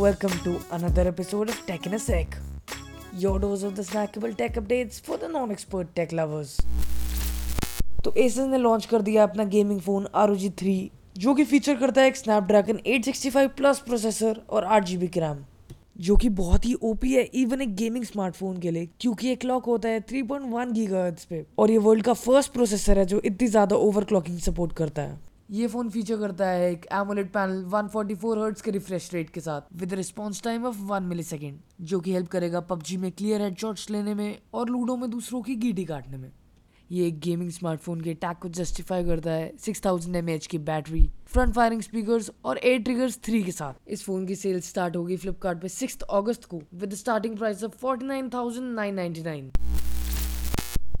Welcome to another episode of Tech in a Sec. Your dose of the snackable tech updates for the non-expert tech lovers. तो Asus ने launch कर दिया अपना gaming phone are three जो कि feature करता है एक स्नैपड्रैगन 865 प्लस प्रोसेसर और आठ जी रैम जो कि बहुत ही ओपी है इवन एक गेमिंग स्मार्टफ़ोन के लिए, क्योंकि एक क्लॉक होता है 3.1 गीगाहर्ट्ज पे, और ये वर्ल्ड का फ़र्स्ट प्रोसेसर है जो इतनी ज़्यादा ओवरक्लॉकिंग सपोर्ट करता है ये फ़ोन फीचर करता है एक एमोलेड पैनल 144 हर्ट्ज के रिफ्रेश रेट के साथ with response time of 1 millisecond जो कि हेल्प करेगा पबजी में क्लियर हेडशॉट्स लेने में और लूडो में दूसरों की गीटी काटने में। ये एक गेमिंग स्मार्टफ़ोन के टैग को जस्टिफाई करता है 6000 थाउज़ेंड की बैटरी फ्रंट फायरिंग स्पीकर्स और एयर ट्रिगर्स थ्री के साथ। इस फ़ोन की सेल स्टार्ट होगी फ्लिपकार्ट सिक्स अगस्त को with starting price of forty nine thousand nine ninety nine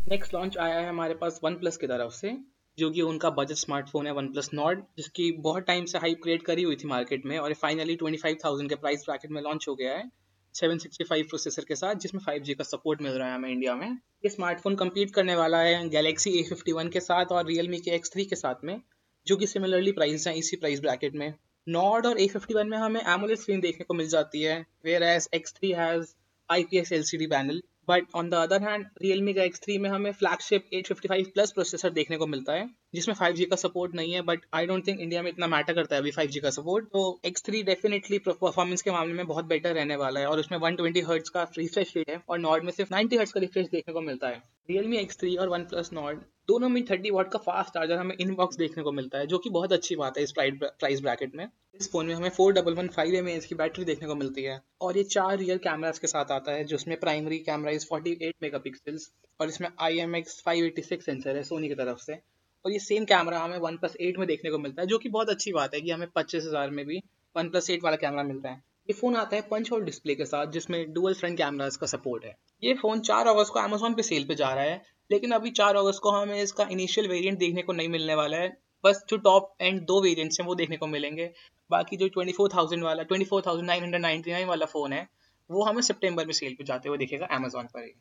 next launch आया है हमारे पास वन प्लस की तरफ़ से। जो कि उनका बजट स्मार्टफ़ोन है वन प्लस नॉट जिसकी बहुत टाइम से हाइप क्रिएट करी हुई थी मार्केट में और फाइनली ट्वेंटी फाइव थाउज़ेंड के प्राइस ब्रैकेट में लॉन्च हो गया है सेवन सिक्सटी फाइव प्रोसेसर के साथ, जिसमें फाइव जी का सपोर्ट मिल रहा है हमें इंडिया में। ये स्मार्टफ़ोन कम्पीट करने वाला है गैलेक्सी ए फिफ्टी वन के साथ और रियलमी के एक्स थ्री के साथ में, जो कि सिमिलरली प्राइस हैं इसी प्राइस ब्रैकेट में। नॉड और ए फिफ्टी वन में हमें एमोलेट स्क्रीन देखने को मिल जाती है whereas X three has I P S L C D panel but on the other hand Realme का एक्स थ्री में हमें flagship eight fifty five plus processor देखने को मिलता है, जिसमें फाइव जी का सपोर्ट नहीं है but I don't think India में इतना मैटर करता है अभी फाइव जी का सपोर्ट तो एक्स थ्री डेफिनेटली परफॉर्मेंस के मामले में बहुत बेटर रहने वाला है और उसमें वन ट्वेंटी हर्ट्स का रिफ्रेश रेट है और नॉर्ड में सिर्फ़ नाइनटी हर्ट्स का रिफ्रेश देखने को मिलता है। रियलमी एक्स थ्री और वन प्लस नॉट दोनों में थर्टी वाट का फास्ट चार्जर हमें इनबॉक्स देखने को मिलता है, जो कि बहुत अच्छी बात है इस प्राइस ब्रैकेट में। इस फ़ोन में हमें four double one five M H की बैटरी देखने को मिलती है, और ये चार रियल कैमराज के साथ आता है, जिसमें primary camera is forty eight megapixels और इसमें I M X five eighty six sensor है सोनी की तरफ़ से। और ये सेम कैमरा हमें वन प्लस एट में देखने को मिलता है, जो कि बहुत अच्छी बात है कि हमें पच्चीस हज़ार में भी वन प्लस एट वाला कैमरा मिलता है। ये फ़ोन आता है पंच होल डिस्प्ले के साथ, जिसमें डुअल फ्रंट कैमराज का सपोर्ट है। ये फ़ोन चार अगस्त को अमेजोन पे सेल पे जा रहा है, लेकिन अभी चार अगस्त को हमें इसका इनिशियल वेरिएंट देखने को नहीं मिलने वाला है। बस जो टॉप एंड दो वेरिएंट्स हैं वो देखने को मिलेंगे। बाकी जो ट्वेंटी फोर थाउज़ेंड वाला twenty four thousand nine hundred ninety nine वाला फ़ोन है, वो हमें सितंबर में सेल पे जाते हुए दिखेगा अमेजोन पर ही।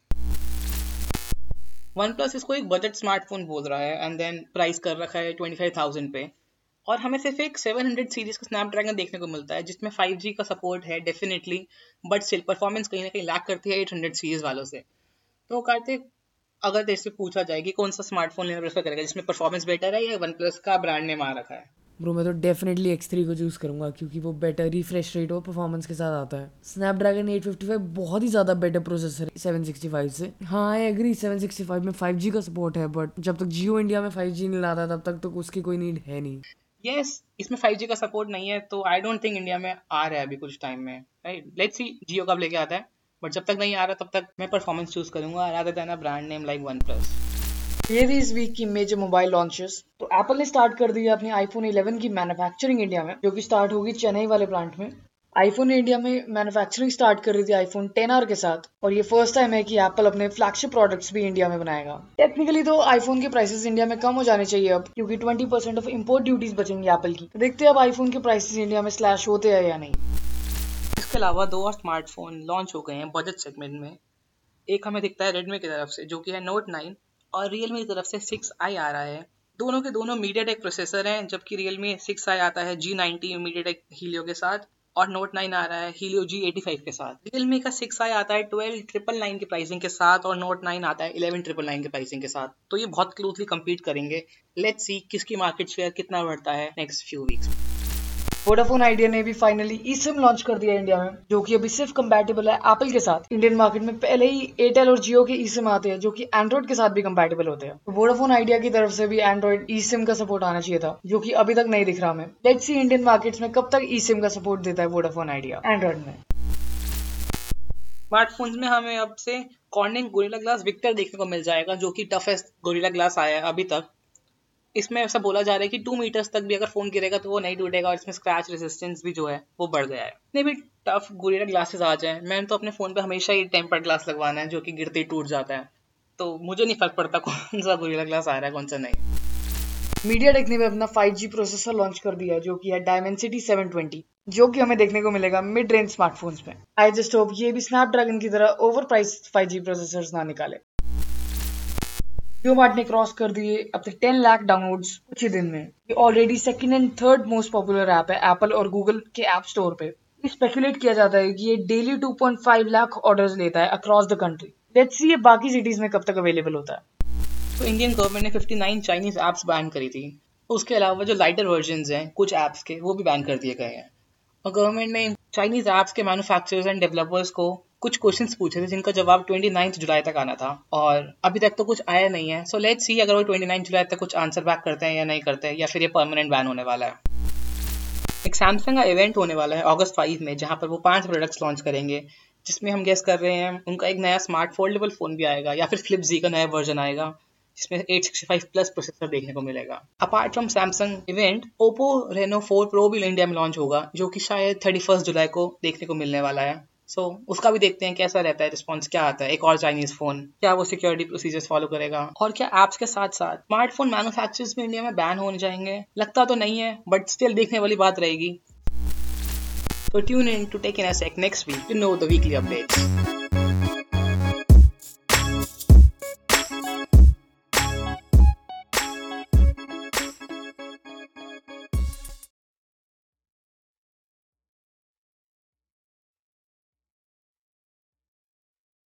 वन प्लस इसको एक बजट स्मार्टफ़ोन बोल रहा है एंड देन प्राइस कर रखा है ट्वेंटी फाइव थाउज़ेंड पे। और हमें सिर्फ़ एक सेवन हंड्रेड सीरीज़ का स्नैपड्रैगन देखने को मिलता है, जिसमें फाइव जी का सपोर्ट है डेफिनेटली बट स्टिल परफॉर्मेंस कहीं ना कहीं लैक करती है एट हंड्रेड सीरीज़ वालों से। तो कार्तिक, अगर तेरे से पूछा जाए कि कौन सा स्मार्टफ़ोन लेना प्रेफर करेगा, जिसमें परफॉर्मेंस बेटर है या वन प्लस का ब्रांड नेम आ रखा है? ब्रो मैं तो डेफिनेटली एक्स थ्री को चूज़ करूँगा, क्योंकि वो बेटर रिफ्रेश रेट और परफॉर्मेंस के साथ आता है। स्नैपड्रैगन 855 बहुत ही ज़्यादा बेटर प्रोसेसर है 765 से। हाँ आई एग्री 765 में 5G का सपोर्ट है बट जब तक जियो इंडिया में 5G नहीं लाता, तब तक तो उसकी कोई नीड है नहीं। यस yes, इसमें 5G का सपोर्ट नहीं है तो आई डोंट थिंक इंडिया में आ रहा है अभी कुछ टाइम में राइट लेट्स सी जियो कब लेके आता है बट जब तक नहीं आ रहा तब तक मैं परफॉर्मेंस चूज़ करूँगा brand name like one plus ये इस वीक की मेजर मोबाइल लॉन्चेस तो एप्पल ने स्टार्ट कर दिया अपनी आईफोन 11 की मैन्युफैक्चरिंग इंडिया में जो कि स्टार्ट होगी चेन्नई वाले प्लांट में. आईफोन इंडिया में मैन्युफैक्चरिंग स्टार्ट कर रही थी आईफोन टेन आर के साथ और ये फ़र्स्ट टाइम है कि एप्पल अपने फ्लैगशिप प्रोडक्ट्स भी इंडिया में बनाएगा। टेक्निकली तो आईफोन के प्राइसेस इंडिया में कम हो जाने चाहिए अब, क्योंकि 20 परसेंट ऑफ़ इम्पोर्ट ड्यूटीज़ बचेंगी एप्पल की। तो देखते हैं अब आईफोन के प्राइसेस इंडिया में स्लैश होते हैं या नहीं। इसके अलावा दो और स्मार्टफ़ोन लॉन्च हो गए हैं बजट सेगमेंट में। एक हमें दिखता है रेडमी की तरफ़ से, जो कि है नोट नाइन और रियलमी की तरफ़ से सिक्स आई आ रहा है। दोनों के दोनों मीडिया टेक प्रोसेसर हैं, जबकि रियलमी सिक्स आई आता है G ninety media take Helio के साथ। और नोट नाइन आ रहा है हीलियो जी एटी फाइव के साथ। रियलमी का सिक्स आई, आता है ट्वेल्व ट्रिपल नाइन की प्राइसिंग के साथ और नोट नाइन आता है इलेवन ट्रिपल नाइन की प्राइसिंग के साथ। तो ये बहुत क्लोजली कम्पीट करेंगे। लेट्स सी किसकी मार्केट शेयर कितना बढ़ता है नेक्स्ट फ्यू वीक्स में। वोडाफोन आइडिया ने भी फाइनली ई सिम लॉन्च कर दिया इंडिया में, जो कि अभी सिर्फ़ कंपैटिबल है एप्पल के साथ। इंडियन मार्केट में पहले ही एयरटेल और जियो के ई सिम आते हैं, जो कि एंड्रॉइड के साथ भी कंपैटिबल होते हैं। तो वोडाफोन आइडिया की तरफ़ से भी एंड्रॉइड ई सिम का सपोर्ट आना चाहिए था, जो कि अभी तक नहीं दिख रहा हमें। लेट्स सी इंडियन मार्केट्स में कब तक ई सिम का सपोर्ट देता है वोडाफोन आइडिया एंड्रॉइड में। स्मार्टफोन्स में हमें अब से कॉर्निंग गोरिल्ला ग्लास विक्टर देखने को मिल जाएगा, जो कि टफेस्ट गोरिल्ला ग्लास आया है अभी तक। इसमें ऐसा बोला जा रहा है कि टू मीटर्स तक भी अगर फ़ोन गिरेगा तो वो नहीं टूटेगा और इसमें स्क्रैच रेजिस्टेंस भी जो है, वो बढ़ गया है। नहीं, भी टफ गुरिया ग्लासेस आ जाए। मैंने तो अपने फ़ोन पे हमेशा ही टेम्पर्ड ग्लास लगवाना है, जो कि गिरते ही टूट जाता है। तो मुझे नहीं फ़र्क पड़ता कौन सा गुरिया ग्लास आ रहा है, कौन सा नहीं। मीडिया टेक ने भी अपना 5G प्रोसेसर लॉन्च कर दिया है जो कि है डायमेंसिटी 720 जो कि हमें देखने को मिलेगा मिड रेंज स्मार्टफोन्स में। आई जस्ट होप ये भी स्नैपड्रैगन की तरह ओवर प्राइस 5G प्रोसेसर्स ना निकाले। मार्ट ने क्रॉस कर दिए अपने टेन लाख डाउनलोड्स कुछ ही दिन में। ये already second and third most popular app है एप्पल और गूगल के ऐप स्टोर पे। स्पेकुलेट किया जाता है कि ये डेली 2.5 लाख ऑर्डर्स लेता है across the country let's see ये बाकी सिटीज़ में कब तक अवेलेबल होता है। तो इंडियन गवर्नमेंट ने 59 चाइनीज़ ऐप्स बैन करी थी। उसके अलावा जो लाइटर वर्जन हैं, कुछ ऐप्स के, वो भी बैन कर दिए गए हैं। और गवर्नमेंट ने चाइनीज़ ऐप्स के मैन्युफैक्चरर्स एंड डेवलपर्स को कुछ क्वेश्चंस पूछे थे, जिनका जवाब 29 जुलाई तक आना था, और अभी तक तो कुछ आया नहीं है। सो लेट्स सी अगर वो 29 जुलाई तक कुछ आंसर बैक करते हैं या नहीं करते हैं, या फिर ये परमानेंट बैन होने वाला है। एक सैमसंग का इवेंट होने वाला है अगस्त फाइव में, जहाँ पर वो पाँच प्रोडक्ट्स लॉन्च करेंगे, जिसमें हम गेस कर रहे हैं उनका एक नया स्मार्ट फोल्डेबल फ़ोन भी आएगा, या फिर फ्लिप जी का नया वर्जन आएगा, जिसमें 865 प्लस प्रोसेसर देखने को मिलेगा। Apart from Samsung event Oppo Reno 4 Pro भी इंडिया में लॉन्च होगा, जो कि शायद थर्टी जुलाई को देखने को मिलने वाला है। सो so, उसका भी देखते हैं कैसा रहता है रिस्पॉन्स क्या आता है। एक और चाइनीज़ फ़ोन क्या वो सिक्योरिटी प्रोसीजर्स फॉलो करेगा। और क्या एप्स के साथ साथ स्मार्टफ़ोन मैन्युफैक्चरर्स भी इंडिया में बैन होने जाएँगे। लगता तो नहीं है बट स्टिल देखने वाली बात रहेगी। So tune in to tech in a Sec next week to know the weekly updates.